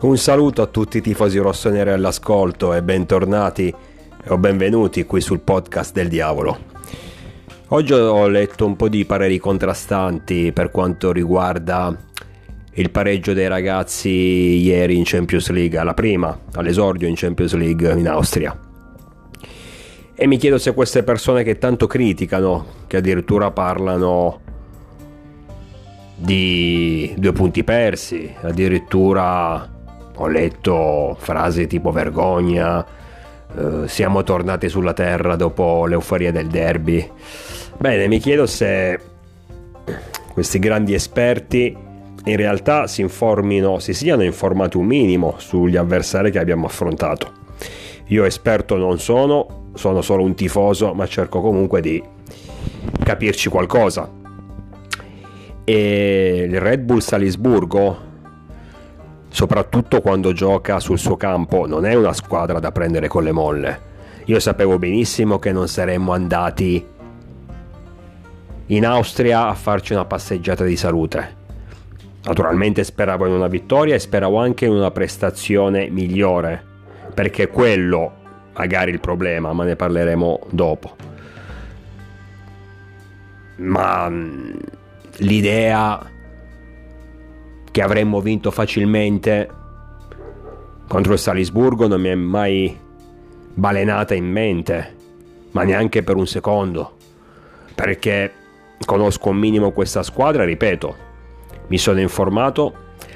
Un saluto a tutti i tifosi rossoneri all'ascolto e bentornati o benvenuti qui sul podcast del diavolo. Oggi ho letto un po' di pareri contrastanti per quanto riguarda il pareggio dei ragazzi ieri in Champions League, alla prima, all'esordio in Champions League in Austria. E mi chiedo se queste persone che tanto criticano, che addirittura parlano di due punti persi, addirittura ho letto frasi tipo vergogna, eh, siamo tornati sulla terra dopo l'euforia del derby. Bene, mi chiedo se questi grandi esperti in realtà si informino, si siano informati un minimo sugli avversari che abbiamo affrontato. Io esperto non sono, sono solo un tifoso, ma cerco comunque di capirci qualcosa. E il Red Bull Salisburgo soprattutto quando gioca sul suo campo, non è una squadra da prendere con le molle. Io sapevo benissimo che non saremmo andati in Austria a farci una passeggiata di salute. Naturalmente speravo in una vittoria e speravo anche in una prestazione migliore, perché quello magari il problema, ma ne parleremo dopo. Ma mm, l'idea che avremmo vinto facilmente contro il Salisburgo non mi è mai balenata in mente, ma neanche per un secondo, perché conosco un minimo questa squadra, ripeto, mi sono informato,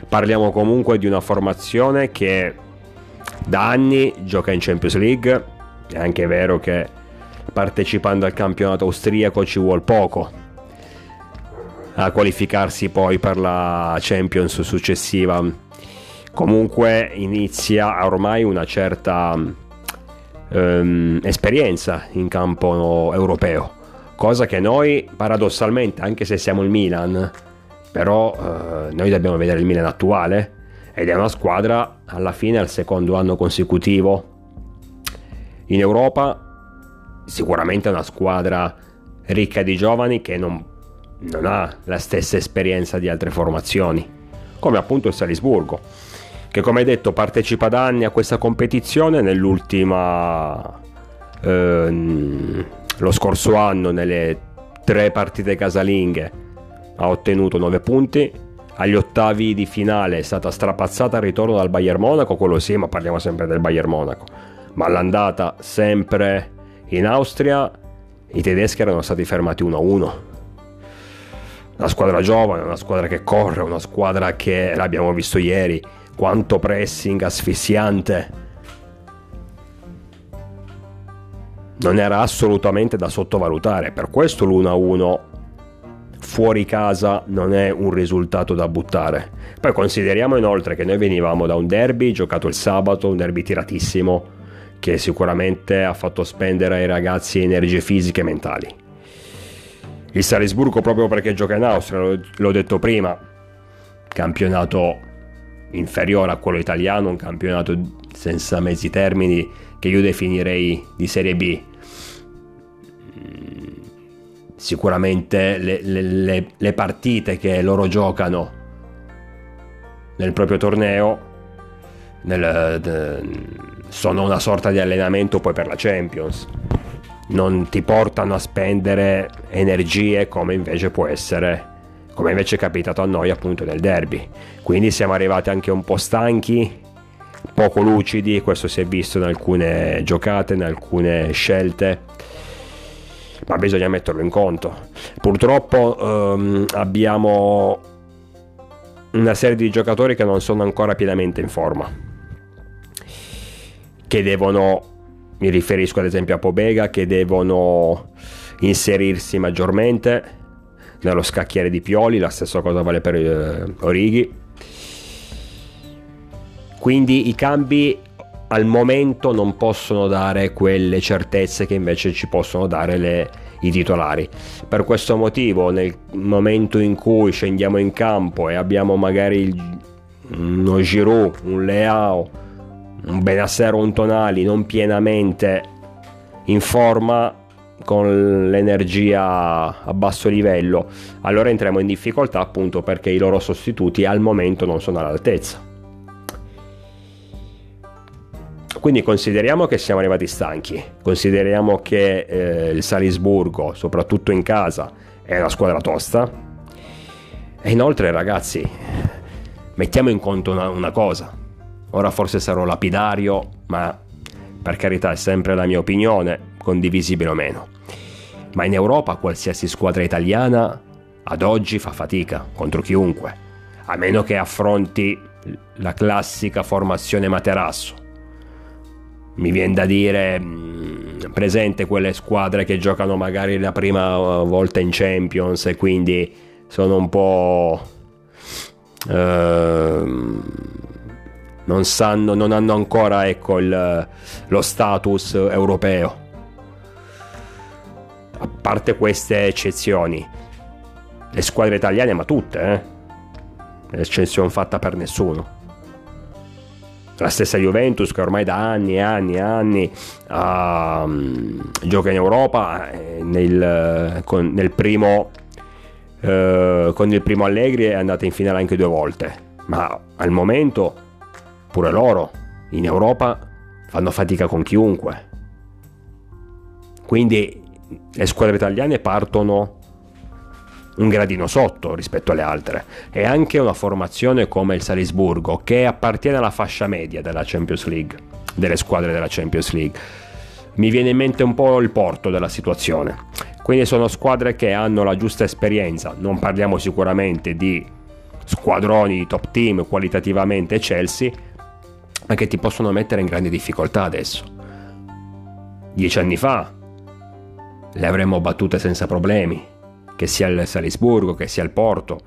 parliamo comunque di una formazione che da anni gioca in Champions League, è anche vero che partecipando al campionato austriaco ci vuole poco, a qualificarsi poi per la Champions successiva. Comunque inizia ormai una certa um, esperienza in campo europeo, cosa che noi paradossalmente, anche se siamo il Milan, però uh, noi dobbiamo vedere il Milan attuale ed è una squadra alla fine al secondo anno consecutivo in Europa, sicuramente una squadra ricca di giovani che non non ha la stessa esperienza di altre formazioni, come appunto il Salisburgo, che come detto partecipa da anni a questa competizione nell'ultima... Ehm, lo scorso anno nelle tre partite casalinghe. Ha ottenuto 9 punti, agli ottavi di finale è stata strapazzata al ritorno dal Bayern Monaco, quello sì, ma parliamo sempre del Bayern Monaco. Ma all'andata sempre in Austria i tedeschi erano stati fermati 1-1 una squadra giovane, una squadra che corre, una squadra che l'abbiamo visto ieri, quanto pressing asfissiante. Non era assolutamente da sottovalutare, per questo l'1-1 fuori casa non è un risultato da buttare. Poi consideriamo inoltre che noi venivamo da un derby giocato il sabato, un derby tiratissimo, che sicuramente ha fatto spendere ai ragazzi energie fisiche e mentali il Salisburgo proprio perché gioca in Austria, l'ho detto prima, campionato inferiore a quello italiano, un campionato senza mezzi termini che io definirei di Serie B. Mm, sicuramente le, le, le partite che loro giocano nel proprio torneo nel, sono una sorta di allenamento poi per la Champions non ti portano a spendere energie come invece può essere come invece è capitato a noi appunto nel derby. Quindi siamo arrivati anche un po' stanchi poco lucidi questo si è visto in alcune giocate in alcune scelte ma bisogna metterlo in conto. Purtroppo ehm, abbiamo una serie di giocatori che non sono ancora pienamente in forma che devono mi riferisco ad esempio a Pobega che devono inserirsi maggiormente nello scacchiere di Pioli, la stessa cosa vale per eh, Orighi. Quindi i cambi al momento non possono dare quelle certezze che invece ci possono dare le, i titolari. Per questo motivo, nel momento in cui scendiamo in campo e abbiamo magari uno Giroud, un Leao, un Benasser o un Tonali non pienamente in forma con l'energia a basso livello, allora entriamo in difficoltà appunto perché i loro sostituti al momento non sono all'altezza. quindi consideriamo che siamo arrivati stanchi, consideriamo che eh, il Salisburgo, soprattutto in casa, è una squadra tosta. E inoltre, ragazzi, mettiamo in conto una, una cosa. Ora forse sarò lapidario, ma per carità è sempre la mia opinione, condivisibile o meno. Ma in Europa qualsiasi squadra italiana ad oggi fa fatica contro chiunque, a meno che affronti la classica formazione materasso. Mi viene da dire mm, presente quelle squadre che giocano magari la prima volta in Champions e quindi sono un po' ehm, non sanno non hanno ancora ecco il, lo status europeo. A parte queste eccezioni. Le squadre italiane ma tutte eh. Eccezione fatta per nessuno. La stessa Juventus che ormai da anni e anni e anni uh, gioca in Europa eh, nel, con, nel primo, uh, con il primo Allegri è andata in finale anche due volte, ma al momento pure loro in Europa fanno fatica con chiunque. Quindi le squadre italiane partono un gradino sotto rispetto alle altre e anche una formazione come il Salisburgo che appartiene alla fascia media della Champions League, delle squadre della Champions League. Mi viene in mente un po' il porto della situazione. Quindi sono squadre che hanno la giusta esperienza, non parliamo sicuramente di squadroni top team qualitativamente Chelsea, ma che ti possono mettere in grandi difficoltà adesso. Dieci anni fa le avremmo battute senza problemi, che sia il Salisburgo, che sia il Porto.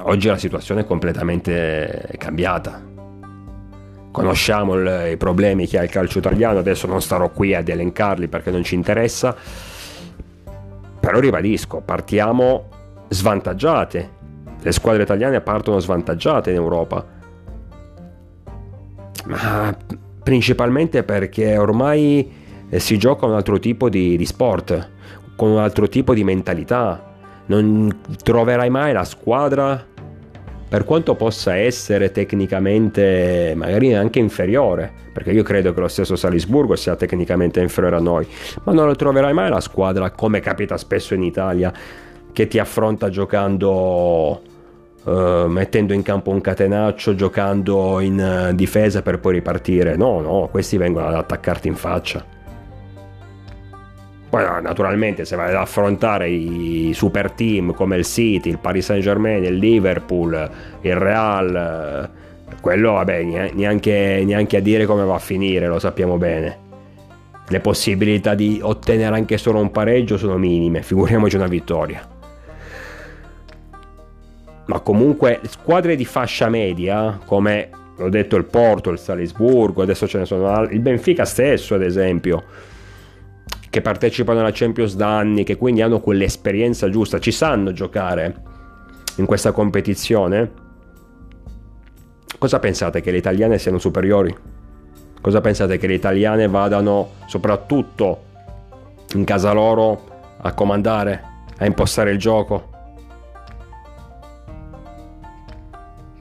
Oggi la situazione è completamente cambiata. Conosciamo il, i problemi che ha il calcio italiano, adesso non starò qui ad elencarli perché non ci interessa, però ribadisco, partiamo svantaggiate. Le squadre italiane partono svantaggiate in Europa. Ma principalmente perché ormai eh, si gioca un altro tipo di, di sport con un altro tipo di mentalità. Non troverai mai la squadra, per quanto possa essere tecnicamente magari anche inferiore, perché io credo che lo stesso Salisburgo sia tecnicamente inferiore a noi, ma non lo troverai mai la squadra, come capita spesso in Italia, che ti affronta giocando... Uh, mettendo in campo un catenaccio, giocando in uh, difesa per poi ripartire. No, no, questi vengono ad attaccarti in faccia. Poi naturalmente se vai ad affrontare i super team come il City, il Paris Saint Germain, il Liverpool, il Real, quello vabbè neanche, neanche a dire come va a finire, lo sappiamo bene. Le possibilità di ottenere anche solo un pareggio sono minime, figuriamoci una vittoria. Ma comunque squadre di fascia media, come l'ho detto il Porto, il Salisburgo, adesso ce ne sono il Benfica stesso ad esempio, che partecipano alla Champions da anni, che quindi hanno quell'esperienza giusta, ci sanno giocare in questa competizione, cosa pensate che le italiane siano superiori? Cosa pensate che le italiane vadano soprattutto in casa loro a comandare, a impostare il gioco?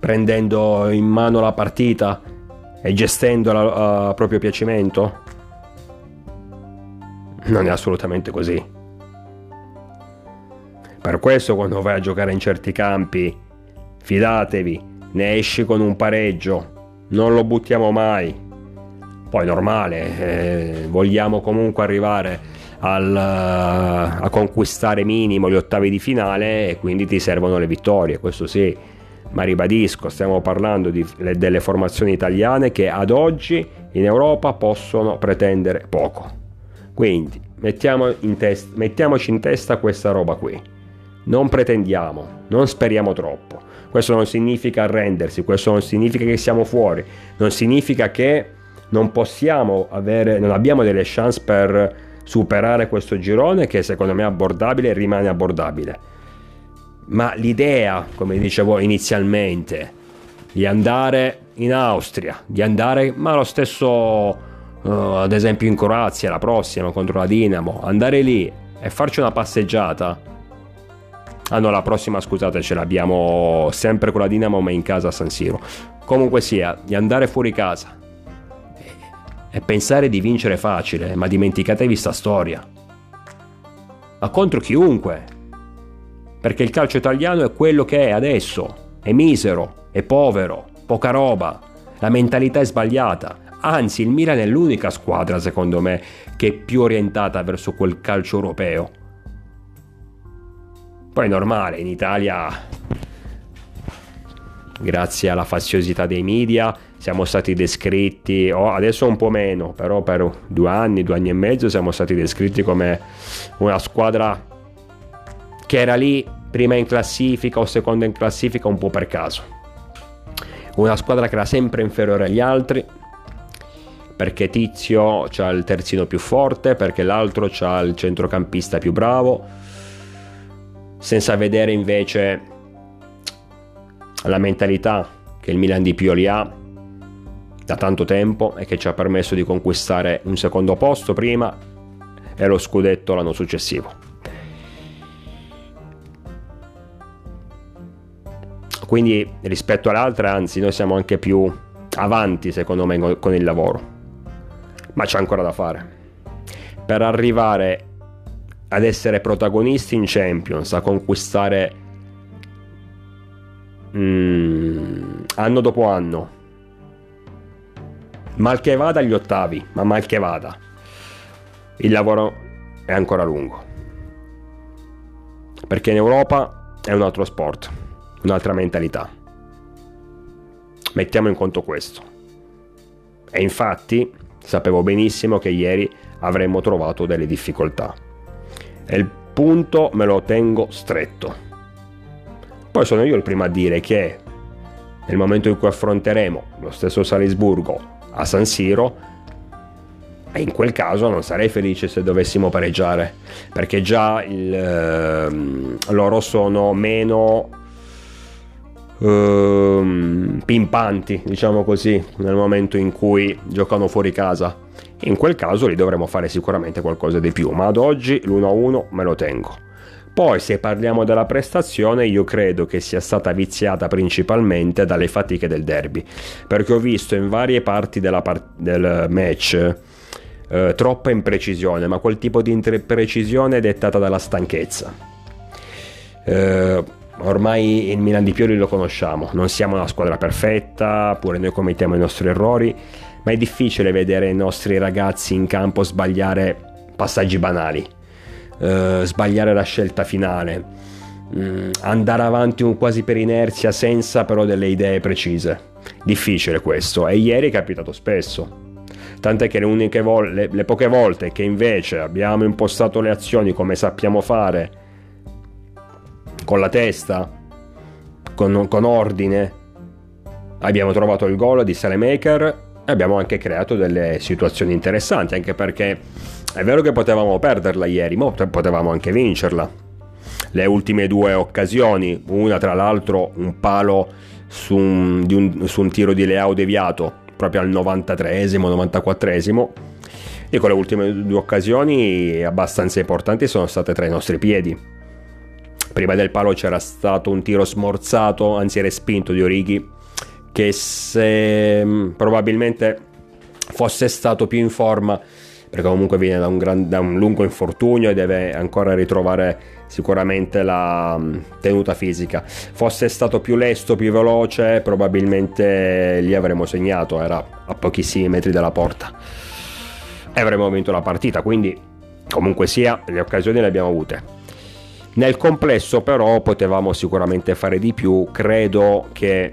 Prendendo in mano la partita e gestendola a proprio piacimento? Non è assolutamente così. Per questo quando vai a giocare in certi campi, fidatevi, ne esci con un pareggio, non lo buttiamo mai. Poi normale, eh, vogliamo comunque arrivare al, a conquistare minimo gli ottavi di finale e quindi ti servono le vittorie, questo sì. Ma ribadisco, stiamo parlando di, delle formazioni italiane che ad oggi in Europa possono pretendere poco. Quindi mettiamo in test- mettiamoci in testa questa roba qui. Non pretendiamo, non speriamo troppo. Questo non significa arrendersi, questo non significa che siamo fuori, non significa che non possiamo avere, non abbiamo delle chance per superare questo girone che secondo me è abbordabile e rimane abbordabile. Ma l'idea, come dicevo inizialmente, di andare in Austria, di andare, ma lo stesso uh, ad esempio in Croazia la prossima contro la Dinamo, andare lì e farci una passeggiata. Ah no, la prossima scusate ce l'abbiamo sempre con la Dinamo ma in casa a San Siro. Comunque sia, di andare fuori casa e pensare di vincere facile, ma dimenticatevi sta storia. Ma contro chiunque. Perché il calcio italiano è quello che è adesso. È misero, è povero, poca roba. La mentalità è sbagliata. Anzi, il Milan è l'unica squadra, secondo me, che è più orientata verso quel calcio europeo. Poi è normale, in Italia, grazie alla faziosità dei media, siamo stati descritti, oh, adesso un po' meno, però per due anni, due anni e mezzo siamo stati descritti come una squadra che era lì prima in classifica o seconda in classifica un po' per caso. Una squadra che era sempre inferiore agli altri, perché Tizio ha il terzino più forte, perché l'altro ha il centrocampista più bravo senza vedere invece la mentalità che il Milan di Pioli ha da tanto tempo e che ci ha permesso di conquistare un secondo posto prima e lo scudetto l'anno successivo. Quindi rispetto all'altra, anzi, noi siamo anche più avanti secondo me con il lavoro. Ma c'è ancora da fare. Per arrivare ad essere protagonisti in Champions, a conquistare mm, anno dopo anno. Mal che vada gli ottavi, ma mal che vada. Il lavoro è ancora lungo. Perché in Europa è un altro sport, un'altra mentalità. Mettiamo in conto questo. E infatti sapevo benissimo che ieri avremmo trovato delle difficoltà e il punto me lo tengo stretto. Poi sono io il primo a dire che nel momento in cui affronteremo lo stesso Salisburgo a San Siro, in quel caso non sarei felice se dovessimo pareggiare, perché già il, eh, loro sono meno eh, pimpanti, diciamo così, nel momento in cui giocano fuori casa in quel caso lì dovremo fare sicuramente qualcosa di più, ma ad oggi l'1-1 me lo tengo. Poi se parliamo della prestazione io credo che sia stata viziata principalmente dalle fatiche del derby, perché ho visto in varie parti part- del match eh, troppa imprecisione, ma quel tipo di imprecisione dettata dalla stanchezza. Eh, ormai il Milan di Pioli lo conosciamo, non siamo una squadra perfetta, pure noi commettiamo i nostri errori, ma è difficile vedere i nostri ragazzi in campo sbagliare passaggi banali, eh, sbagliare la scelta finale, mm, andare avanti quasi per inerzia senza però delle idee precise. Difficile questo e ieri è capitato spesso. Tant'è che le, vol- le, le poche volte che invece abbiamo impostato le azioni come sappiamo fare, con la testa, con, con ordine, abbiamo trovato il gol di Salemaker abbiamo anche creato delle situazioni interessanti, anche perché è vero che potevamo perderla ieri, ma potevamo anche vincerla. Le ultime due occasioni, una tra l'altro un palo su un, un, su un tiro di Leao deviato, proprio al 93esimo, 94esimo, Dico, le ultime due occasioni abbastanza importanti sono state tra i nostri piedi. Prima del palo c'era stato un tiro smorzato, anzi respinto di Orighi, che se mm, probabilmente fosse stato più in forma perché comunque viene da un, gran, da un, lungo infortunio e deve ancora ritrovare sicuramente la mm, tenuta fisica. Fosse stato più lesto, più veloce, probabilmente gli avremmo segnato, era a pochissimi metri dalla porta e avremmo vinto la partita, quindi comunque sia le occasioni le abbiamo avute. Nel complesso però potevamo sicuramente fare di più, credo che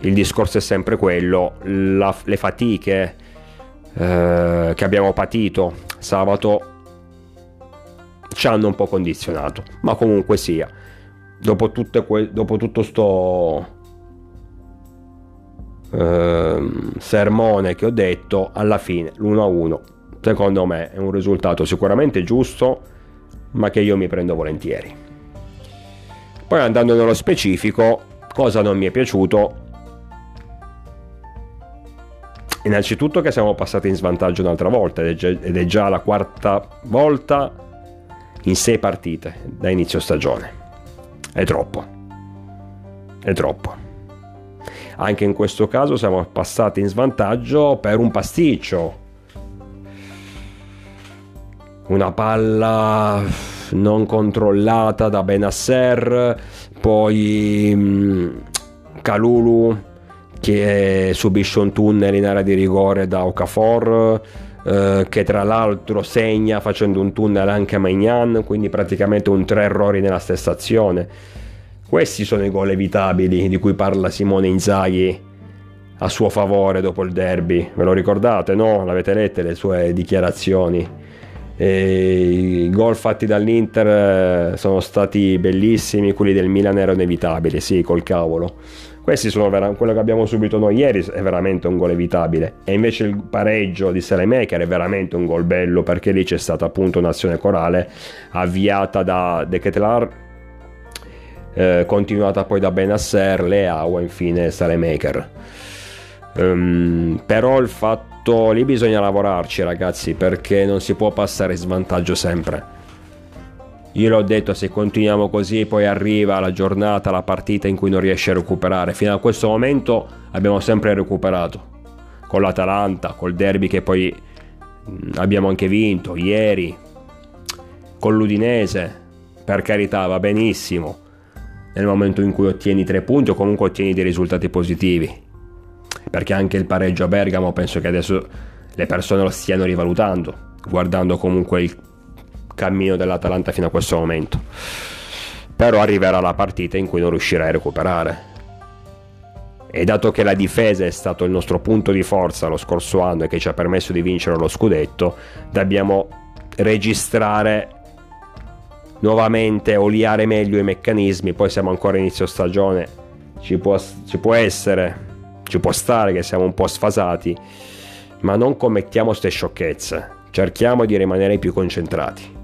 il discorso è sempre quello, la, le fatiche eh, che abbiamo patito sabato ci hanno un po' condizionato, ma comunque sia, dopo, que- dopo tutto sto eh, sermone che ho detto, alla fine l'1-1 secondo me è un risultato sicuramente giusto, ma che io mi prendo volentieri. Poi andando nello specifico, cosa non mi è piaciuto Innanzitutto che siamo passati in svantaggio un'altra volta ed è, già, la quarta volta in sei partite da inizio stagione. È troppo. È troppo. Anche in questo caso siamo passati in svantaggio per un pasticcio. Una palla non controllata da Benasser, poi mm, Calulu che subisce un tunnel in area di rigore da Okafor eh, che tra l'altro segna facendo un tunnel anche a Magnan quindi praticamente un tre errori nella stessa azione. Questi sono i gol evitabili di cui parla Simone Inzaghi a suo favore dopo il derby. Ve lo ricordate no? l'avete lette le sue dichiarazioni e I gol fatti dall'Inter eh, sono stati bellissimi, quelli del Milan erano inevitabili, sì, col cavolo. Questi sono vera- quello che abbiamo subito noi ieri è veramente un gol evitabile. E invece il pareggio di Selemaker è veramente un gol bello perché lì c'è stata appunto un'azione corale avviata da De Ketelaar, eh, continuata poi da Benasser, Leao e infine Selemaker. Um, però il fatto lì bisogna lavorarci ragazzi perché non si può passare svantaggio sempre io l'ho detto, se continuiamo così poi arriva la giornata, la partita in cui non riesci a recuperare. Fino a questo momento abbiamo sempre recuperato. Con l'Atalanta, col derby che poi abbiamo anche vinto ieri, con l'Udinese, per carità va benissimo. Nel momento in cui ottieni tre punti o comunque ottieni dei risultati positivi. Perché anche il pareggio a Bergamo penso che adesso le persone lo stiano rivalutando, guardando comunque il cammino dell'Atalanta fino a questo momento. Però arriverà la partita in cui non riuscirai a recuperare. E dato che la difesa è stato il nostro punto di forza lo scorso anno e che ci ha permesso di vincere lo scudetto, dobbiamo registrare nuovamente, oliare meglio i meccanismi. Poi siamo ancora inizio stagione, ci può, ci può essere, ci può stare che siamo un po' sfasati, ma non commettiamo queste sciocchezze. Cerchiamo di rimanere più concentrati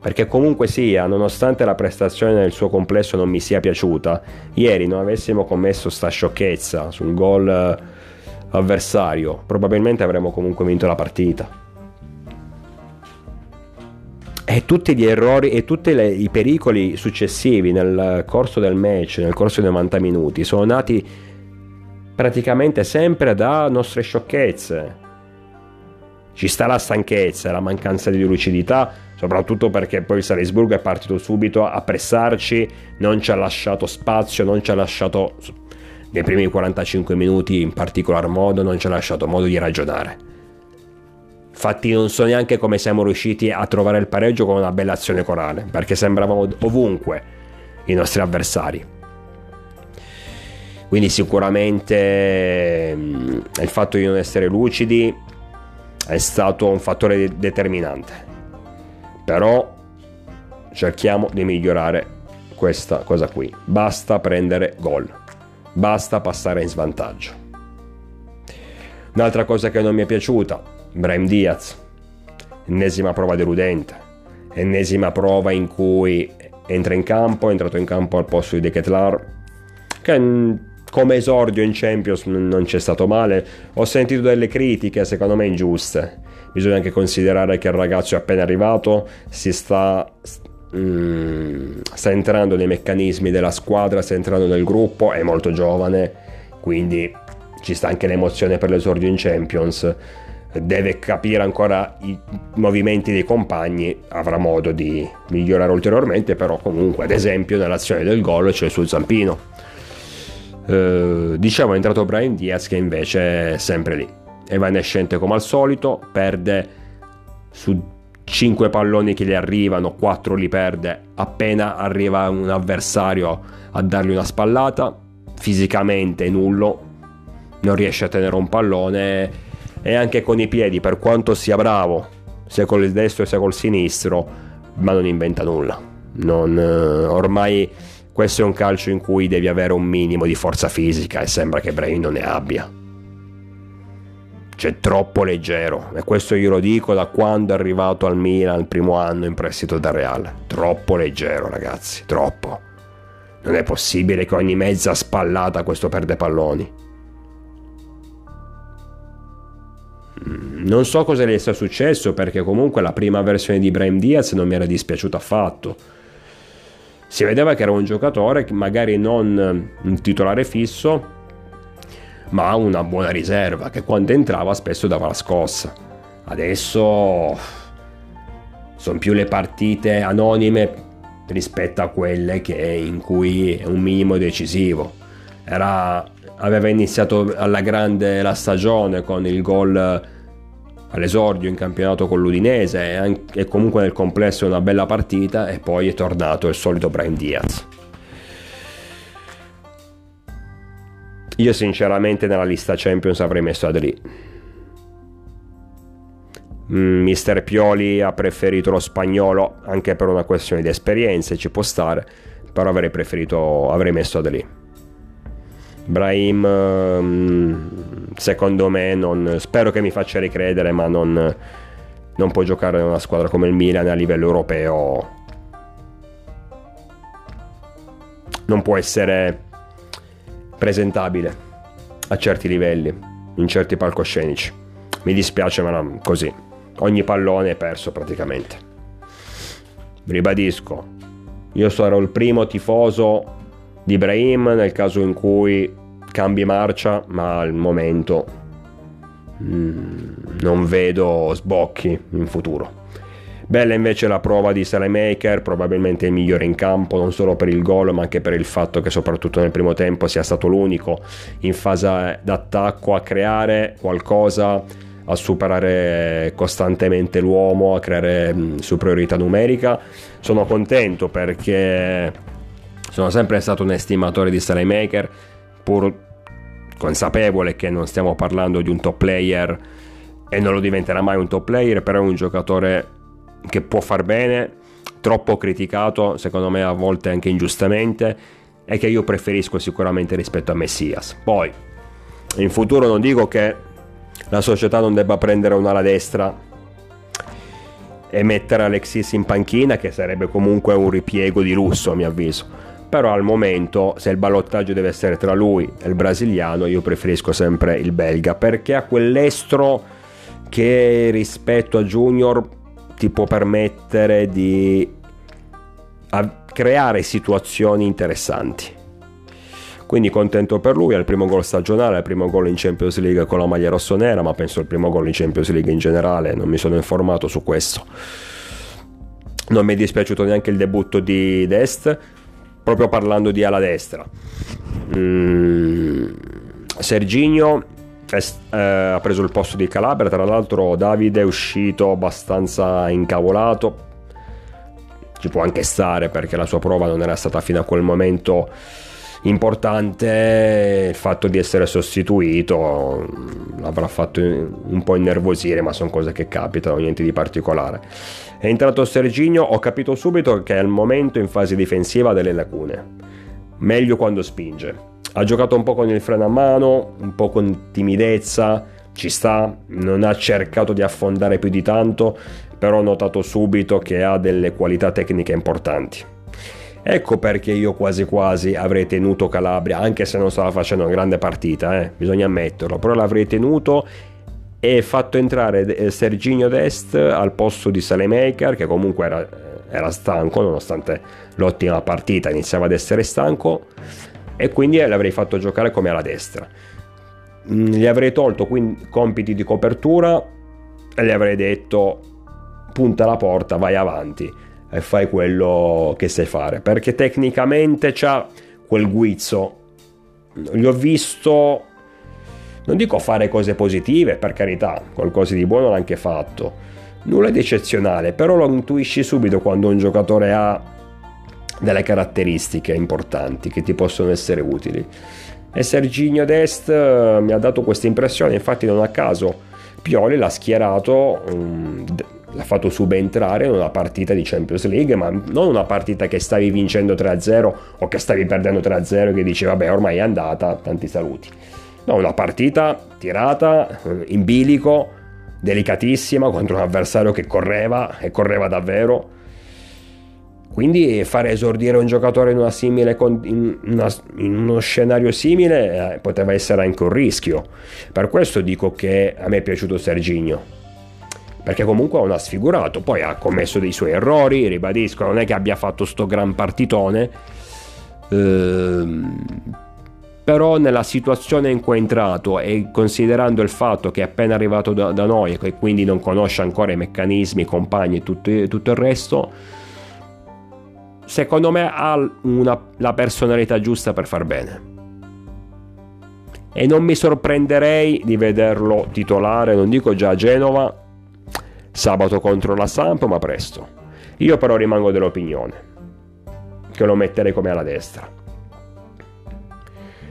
perché comunque sia, nonostante la prestazione nel suo complesso non mi sia piaciuta, ieri non avessimo commesso sta sciocchezza sul gol eh, avversario, probabilmente avremmo comunque vinto la partita. E tutti gli errori e tutti le, i pericoli successivi nel corso del match, nel corso dei 90 minuti, sono nati praticamente sempre da nostre sciocchezze. Ci sta la stanchezza, la mancanza di lucidità, soprattutto perché poi il Salisburgo è partito subito a pressarci, non ci ha lasciato spazio, non ci ha lasciato nei primi 45 minuti in particolar modo, non ci ha lasciato modo di ragionare. Infatti non so neanche come siamo riusciti a trovare il pareggio con una bella azione corale, perché sembravamo ovunque i nostri avversari. Quindi sicuramente mm, il fatto di non essere lucidi è stato un fattore determinante però cerchiamo di migliorare questa cosa qui. Basta prendere gol, basta passare in svantaggio. Un'altra cosa che non mi è piaciuta, Brahim Diaz, ennesima prova deludente, ennesima prova in cui entra in campo, è entrato in campo al posto di De Ketlar, che come esordio in Champions non c'è stato male. Ho sentito delle critiche, secondo me ingiuste, bisogna anche considerare che il ragazzo è appena arrivato, si sta, mm, sta entrando nei meccanismi della squadra, sta entrando nel gruppo, è molto giovane, quindi ci sta anche l'emozione per l'esordio in Champions. Deve capire ancora i movimenti dei compagni, avrà modo di migliorare ulteriormente, però comunque ad esempio nell'azione del gol c'è il suo zampino. Eh, diciamo è entrato Brian Diaz che invece è sempre lì. Evanescente come al solito, perde su 5 palloni che gli arrivano, 4 li perde appena arriva un avversario a dargli una spallata, fisicamente nullo, non riesce a tenere un pallone e anche con i piedi, per quanto sia bravo, sia col destro sia col sinistro, ma non inventa nulla. Non, eh, ormai questo è un calcio in cui devi avere un minimo di forza fisica e sembra che Brain non ne abbia. Cioè troppo leggero e questo io lo dico da quando è arrivato al Milan il primo anno in prestito da Real. Troppo leggero ragazzi troppo. Non è possibile che ogni mezza spallata questo perde palloni non so cosa le sia successo perché comunque la prima versione di Brahim Diaz non mi era dispiaciuta affatto Si vedeva che era un giocatore magari non un titolare fisso, ma una buona riserva che quando entrava spesso dava la scossa. Adesso sono più le partite anonime rispetto a quelle in cui è un minimo decisivo. Era, aveva iniziato alla grande la stagione con il gol all'esordio in campionato con l'Udinese e, e comunque nel complesso una bella partita e poi è tornato il solito Brian Diaz. Io sinceramente nella lista Champions avrei messo Adri. Mister Pioli ha preferito lo spagnolo anche per una questione di esperienze, ci può stare, però avrei preferito, avrei messo Adli. Brahim, mm, secondo me, non, spero che mi faccia ricredere, ma non, non può giocare in una squadra come il Milan a livello europeo. Non può essere presentabile a certi livelli, in certi palcoscenici. Mi dispiace, ma così. Ogni pallone è perso praticamente. Ribadisco, io sarò il primo tifoso di Ibrahim nel caso in cui cambi marcia, ma al momento mm, non vedo sbocchi in futuro. Bella invece la prova di Salemaker, probabilmente il migliore in campo, non solo per il gol, ma anche per il fatto che soprattutto nel primo tempo sia stato l'unico in fase d'attacco a creare qualcosa, a superare costantemente l'uomo, a creare mm, superiorità numerica. Sono contento perché sono sempre stato un estimatore di Salemaker, pur consapevole che non stiamo parlando di un top player e non lo diventerà mai un top player, però è un giocatore che può far bene, troppo criticato, secondo me a volte anche ingiustamente, e che io preferisco sicuramente rispetto a Messias. Poi, in futuro non dico che la società non debba prendere un'ala destra e mettere Alexis in panchina, che sarebbe comunque un ripiego di lusso a mio avviso. Però al momento, se il ballottaggio deve essere tra lui e il brasiliano, io preferisco sempre il belga, perché ha quell'estro che rispetto a Junior ti può permettere di creare situazioni interessanti. Quindi contento per lui, il primo gol stagionale, il primo gol in Champions League con la maglia rossonera, ma penso il primo gol in Champions League in generale, non mi sono informato su questo. Non mi è dispiaciuto neanche il debutto di Dest, proprio parlando di ala destra. Mm, Serginio eh, ha preso il posto di Calabria, tra l'altro Davide è uscito abbastanza incavolato, ci può anche stare perché la sua prova non era stata fino a quel momento importante. Il fatto di essere sostituito l'avrà fatto un po' innervosire ma sono cose che capitano niente di particolare è entrato Serginio ho capito subito che al momento in fase difensiva ha delle lacune meglio quando spinge ha giocato un po' con il freno a mano, un po' con timidezza, ci sta, non ha cercato di affondare più di tanto, però ho notato subito che ha delle qualità tecniche importanti. Ecco perché io quasi quasi avrei tenuto Calabria, anche se non stava facendo una grande partita, eh, bisogna ammetterlo, però l'avrei tenuto e fatto entrare eh, Serginio Dest al posto di Salemaker, che comunque era, era stanco nonostante l'ottima partita, iniziava ad essere stanco e quindi l'avrei fatto giocare come alla destra. Mm, gli avrei tolto quindi compiti di copertura e gli avrei detto punta la porta, vai avanti e fai quello che sai fare perché tecnicamente c'ha quel guizzo. Gli ho visto non dico fare cose positive, per carità, qualcosa di buono l'ha anche fatto. Nulla di eccezionale, però lo intuisci subito quando un giocatore ha delle caratteristiche importanti che ti possono essere utili. E Serginio Dest eh, mi ha dato questa impressione, infatti non a caso Pioli l'ha schierato, um, l'ha fatto subentrare in una partita di Champions League, ma non una partita che stavi vincendo 3-0 o che stavi perdendo 3-0 e che dici vabbè ormai è andata, tanti saluti. No, una partita tirata eh, in bilico, delicatissima contro un avversario che correva e correva davvero quindi fare esordire un giocatore in, simile, in, una, in uno scenario simile eh, poteva essere anche un rischio. Per questo dico che a me è piaciuto Serginio. perché comunque non ha sfigurato, poi ha commesso dei suoi errori, ribadisco, non è che abbia fatto sto gran partitone, ehm, però nella situazione in cui è entrato e considerando il fatto che è appena arrivato da, da noi e quindi non conosce ancora i meccanismi, i compagni e tutto, tutto il resto, secondo me ha una, la personalità giusta per far bene. E non mi sorprenderei di vederlo titolare, non dico già a Genova, sabato contro la Samp, ma presto. Io però rimango dell'opinione che lo metterei come alla destra.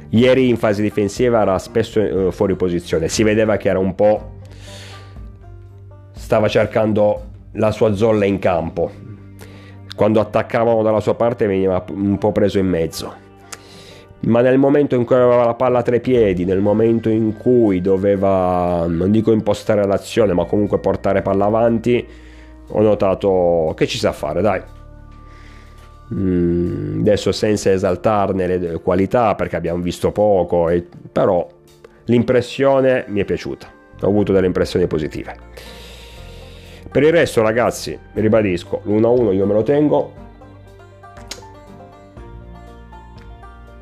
Ieri in fase difensiva era spesso uh, fuori posizione, si vedeva che era un po' stava cercando la sua zolla in campo. Quando attaccavamo dalla sua parte veniva un po' preso in mezzo. Ma nel momento in cui aveva la palla a tre piedi, nel momento in cui doveva, non dico impostare l'azione, ma comunque portare palla avanti, ho notato che ci sa fare, dai. Mm, adesso senza esaltarne le qualità perché abbiamo visto poco, e, però l'impressione mi è piaciuta, ho avuto delle impressioni positive. Per il resto ragazzi, ribadisco, l'1-1 io me lo tengo.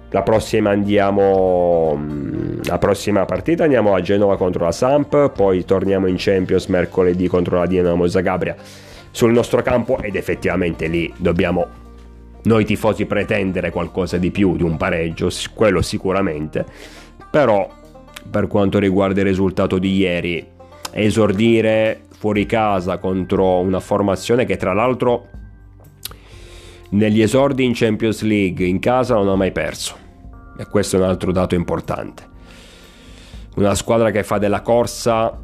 La prossima andiamo mm, la prossima partita andiamo a Genova contro la Samp, poi torniamo in Champions mercoledì contro la Dinamo Zagabria sul nostro campo ed effettivamente lì dobbiamo noi tifosi pretendere qualcosa di più di un pareggio, quello sicuramente, però per quanto riguarda il risultato di ieri, esordire fuori casa contro una formazione che tra l'altro negli esordi in Champions League in casa non ha mai perso e questo è un altro dato importante. Una squadra che fa della corsa,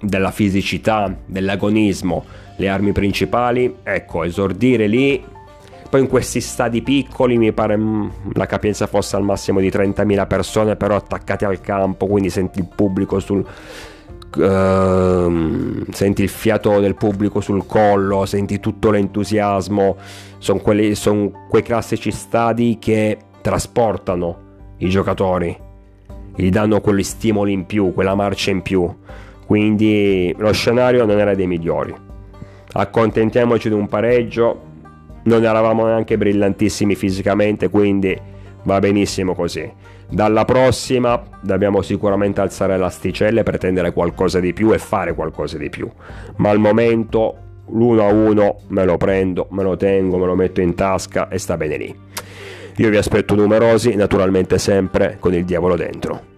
della fisicità, dell'agonismo le armi principali, ecco, esordire lì poi in questi stadi piccoli mi pare mm, la capienza fosse al massimo di 30.000 persone, però attaccate al campo, quindi senti il pubblico sul... Uh, senti il fiato del pubblico sul collo, senti tutto l'entusiasmo, sono son quei classici stadi che trasportano i giocatori, gli danno quegli stimoli in più, quella marcia in più. Quindi lo scenario non era dei migliori. Accontentiamoci di un pareggio, non eravamo neanche brillantissimi fisicamente, quindi va benissimo così. Dalla prossima dobbiamo sicuramente alzare l'asticella e pretendere qualcosa di più e fare qualcosa di più. Ma al momento l'1 a 1 me lo prendo, me lo tengo, me lo metto in tasca e sta bene lì. Io vi aspetto numerosi, naturalmente sempre con il diavolo dentro.